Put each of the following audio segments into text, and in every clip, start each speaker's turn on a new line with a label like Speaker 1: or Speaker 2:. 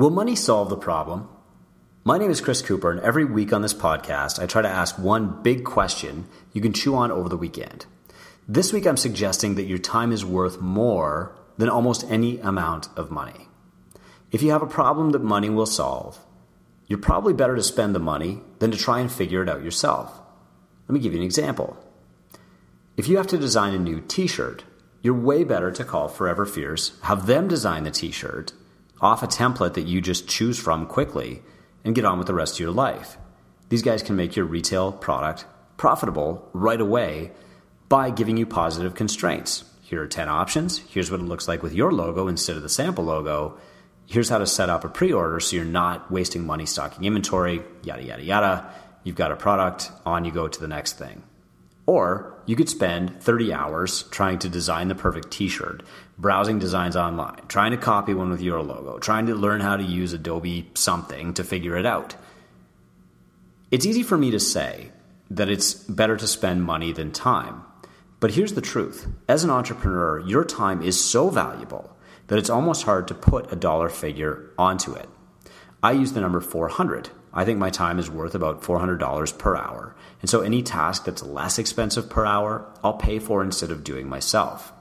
Speaker 1: Will money solve the problem? My name is Chris Cooper, and every week on this podcast, I try to ask one big question you can chew on over the weekend. This week, I'm suggesting that your time is worth more than almost any amount of money. If you have a problem that money will solve, you're probably better to spend the money than to try and figure it out yourself. Let me give you an example. If you have to design a new t shirt, you're way better to call Forever Fierce, have them design the t shirt off a template that you just choose from quickly, and get on with the rest of your life. These guys can make your retail product profitable right away by giving you positive constraints. Here are 10 options. Here's what it looks like with your logo instead of the sample logo. Here's how to set up a pre order so you're not wasting money stocking inventory, yada, yada, yada. You've got a product, on you go to the next thing. Or you could spend 30 hours trying to design the perfect t shirt, browsing designs online, trying to copy one with your logo, trying to learn how to use Adobe something to figure it out. It's easy for me to say that it's better to spend money than time. But here's the truth as an entrepreneur, your time is so valuable that it's almost hard to put a dollar figure onto it. I use the number 400 I think my time is worth about $400 per hour. And so any task that's less expensive per hour, I'll pay for instead of doing myself.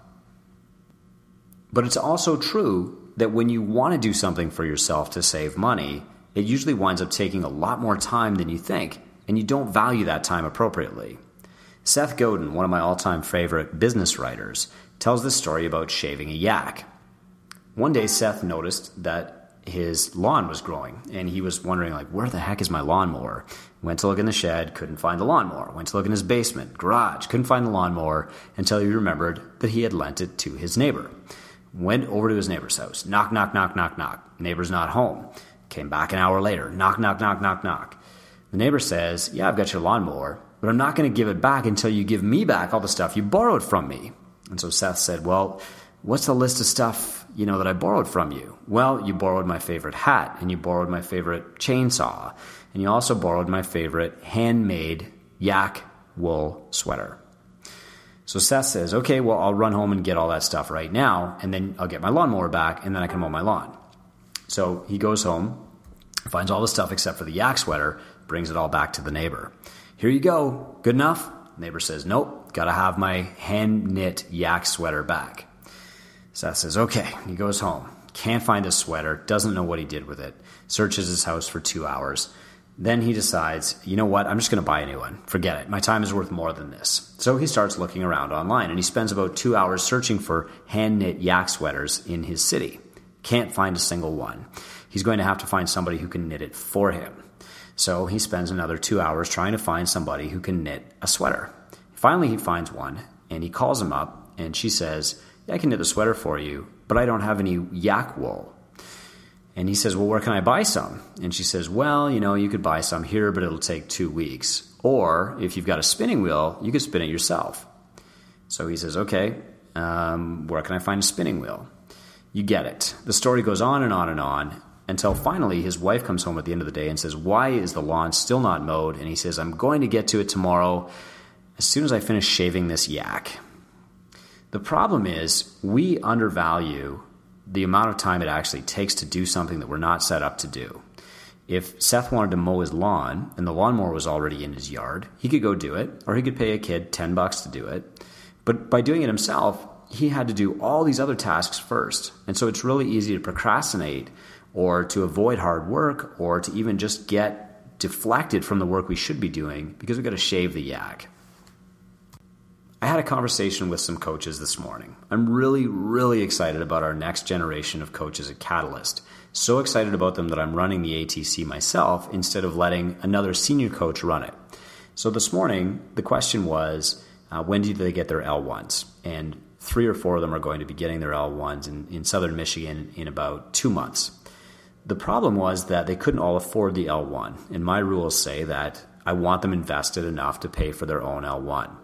Speaker 1: But it's also true that when you want to do something for yourself to save money, it usually winds up taking a lot more time than you think, and you don't value that time appropriately. Seth Godin, one of my all time favorite business writers, tells this story about shaving a yak. One day, Seth noticed that his lawn was growing and he was wondering like where the heck is my lawnmower? Went to look in the shed couldn't find the lawnmower. Went to look in his basement garage couldn't find the lawnmower until he remembered that he had lent it to his neighbor. Went over to his neighbor's house. Knock knock knock knock knock. Neighbor's not home. Came back an hour later. Knock knock knock knock knock. The neighbor says yeah i've got your lawnmower but i'm not going to give it back until you give me back all the stuff you borrowed from me. And so seth said well what's the list of stuff you know that I borrowed from you? Well, you borrowed my favorite hat and you borrowed my favorite chainsaw and you also borrowed my favorite handmade yak wool sweater. So Seth says, "Okay, well, I'll run home and get all that stuff right now and then I'll get my lawnmower back and then I can mow my lawn." So he goes home, finds all the stuff except for the yak sweater, brings it all back to the neighbor. "Here you go. Good enough?" neighbor says, "Nope, got to have my hand knit yak sweater back." Seth says, okay. He goes home. Can't find his sweater. Doesn't know what he did with it. Searches his house for two hours. Then he decides, you know what? I'm just going to buy a new one. Forget it. My time is worth more than this. So he starts looking around online and he spends about two hours searching for hand knit yak sweaters in his city. Can't find a single one. He's going to have to find somebody who can knit it for him. So he spends another two hours trying to find somebody who can knit a sweater. Finally, he finds one and he calls him up and she says, I can knit the sweater for you, but I don't have any yak wool. And he says, Well, where can I buy some? And she says, Well, you know, you could buy some here, but it'll take two weeks. Or if you've got a spinning wheel, you could spin it yourself. So he says, Okay, um, where can I find a spinning wheel? You get it. The story goes on and on and on until finally his wife comes home at the end of the day and says, Why is the lawn still not mowed? And he says, I'm going to get to it tomorrow as soon as I finish shaving this yak. The problem is we undervalue the amount of time it actually takes to do something that we're not set up to do. If Seth wanted to mow his lawn and the lawnmower was already in his yard, he could go do it, or he could pay a kid 10 bucks to do it. But by doing it himself, he had to do all these other tasks first. And so it's really easy to procrastinate or to avoid hard work or to even just get deflected from the work we should be doing because we've got to shave the yak. I had a conversation with some coaches this morning. I'm really, really excited about our next generation of coaches at Catalyst. So excited about them that I'm running the ATC myself instead of letting another senior coach run it. So this morning, the question was uh, when do they get their L1s? And three or four of them are going to be getting their L1s in, in southern Michigan in about two months. The problem was that they couldn't all afford the L1. And my rules say that I want them invested enough to pay for their own L1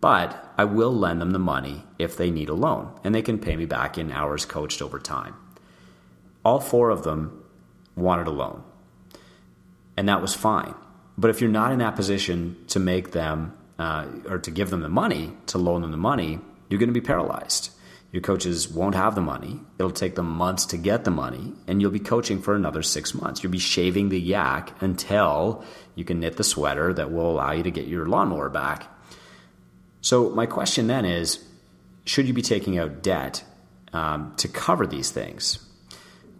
Speaker 1: but I will lend them the money if they need a loan, and they can pay me back in hours coached over time. All four of them wanted a loan, and that was fine. But if you're not in that position to make them uh, or to give them the money, to loan them the money, you're going to be paralyzed. Your coaches won't have the money. It'll take them months to get the money, and you'll be coaching for another six months. You'll be shaving the yak until you can knit the sweater that will allow you to get your lawnmower back. So, my question then is should you be taking out debt um, to cover these things?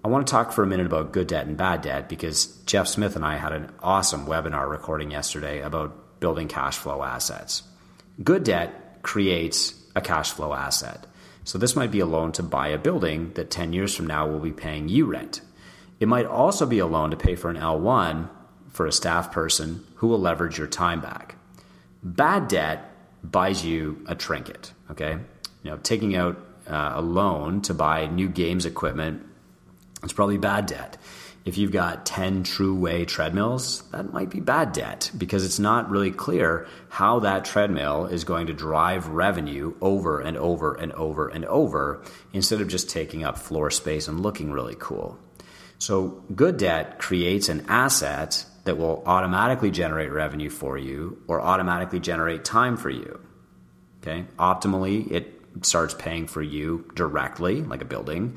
Speaker 1: I want to talk for a minute about good debt and bad debt because Jeff Smith and I had an awesome webinar recording yesterday about building cash flow assets. Good debt creates a cash flow asset. So this might be a loan to buy a building that 10 years from now will be paying you rent. It might also be a loan to pay for an L1 for a staff person who will leverage your time back. Bad debt buys you a trinket, okay? You know, taking out uh, a loan to buy new games equipment, it's probably bad debt. If you've got 10 true way treadmills, that might be bad debt because it's not really clear how that treadmill is going to drive revenue over and over and over and over instead of just taking up floor space and looking really cool. So, good debt creates an asset that will automatically generate revenue for you or automatically generate time for you. Okay? Optimally, it starts paying for you directly, like a building.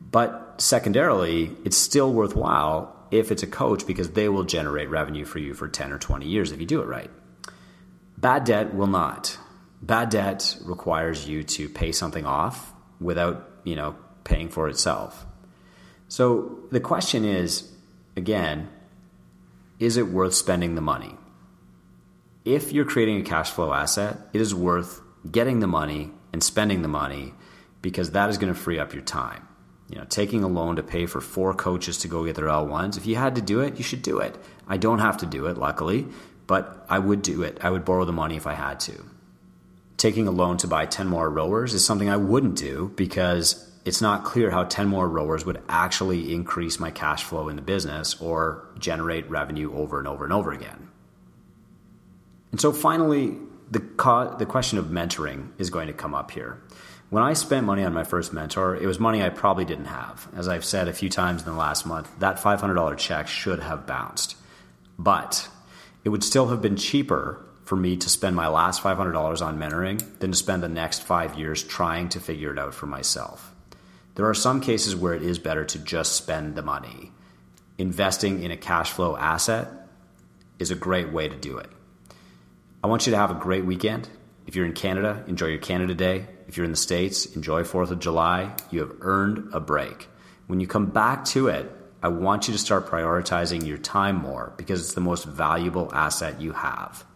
Speaker 1: But secondarily, it's still worthwhile if it's a coach because they will generate revenue for you for 10 or 20 years if you do it right. Bad debt will not. Bad debt requires you to pay something off without, you know, paying for itself. So the question is again, is it worth spending the money? If you're creating a cash flow asset, it is worth getting the money and spending the money because that is going to free up your time you know, taking a loan to pay for four coaches to go get their L1s. If you had to do it, you should do it. I don't have to do it, luckily, but I would do it. I would borrow the money if I had to. Taking a loan to buy 10 more rowers is something I wouldn't do because it's not clear how 10 more rowers would actually increase my cash flow in the business or generate revenue over and over and over again. And so finally, the, co- the question of mentoring is going to come up here. When I spent money on my first mentor, it was money I probably didn't have. As I've said a few times in the last month, that $500 check should have bounced. But it would still have been cheaper for me to spend my last $500 on mentoring than to spend the next five years trying to figure it out for myself. There are some cases where it is better to just spend the money. Investing in a cash flow asset is a great way to do it. I want you to have a great weekend. If you're in Canada, enjoy your Canada Day. If you're in the States, enjoy 4th of July. You have earned a break. When you come back to it, I want you to start prioritizing your time more because it's the most valuable asset you have.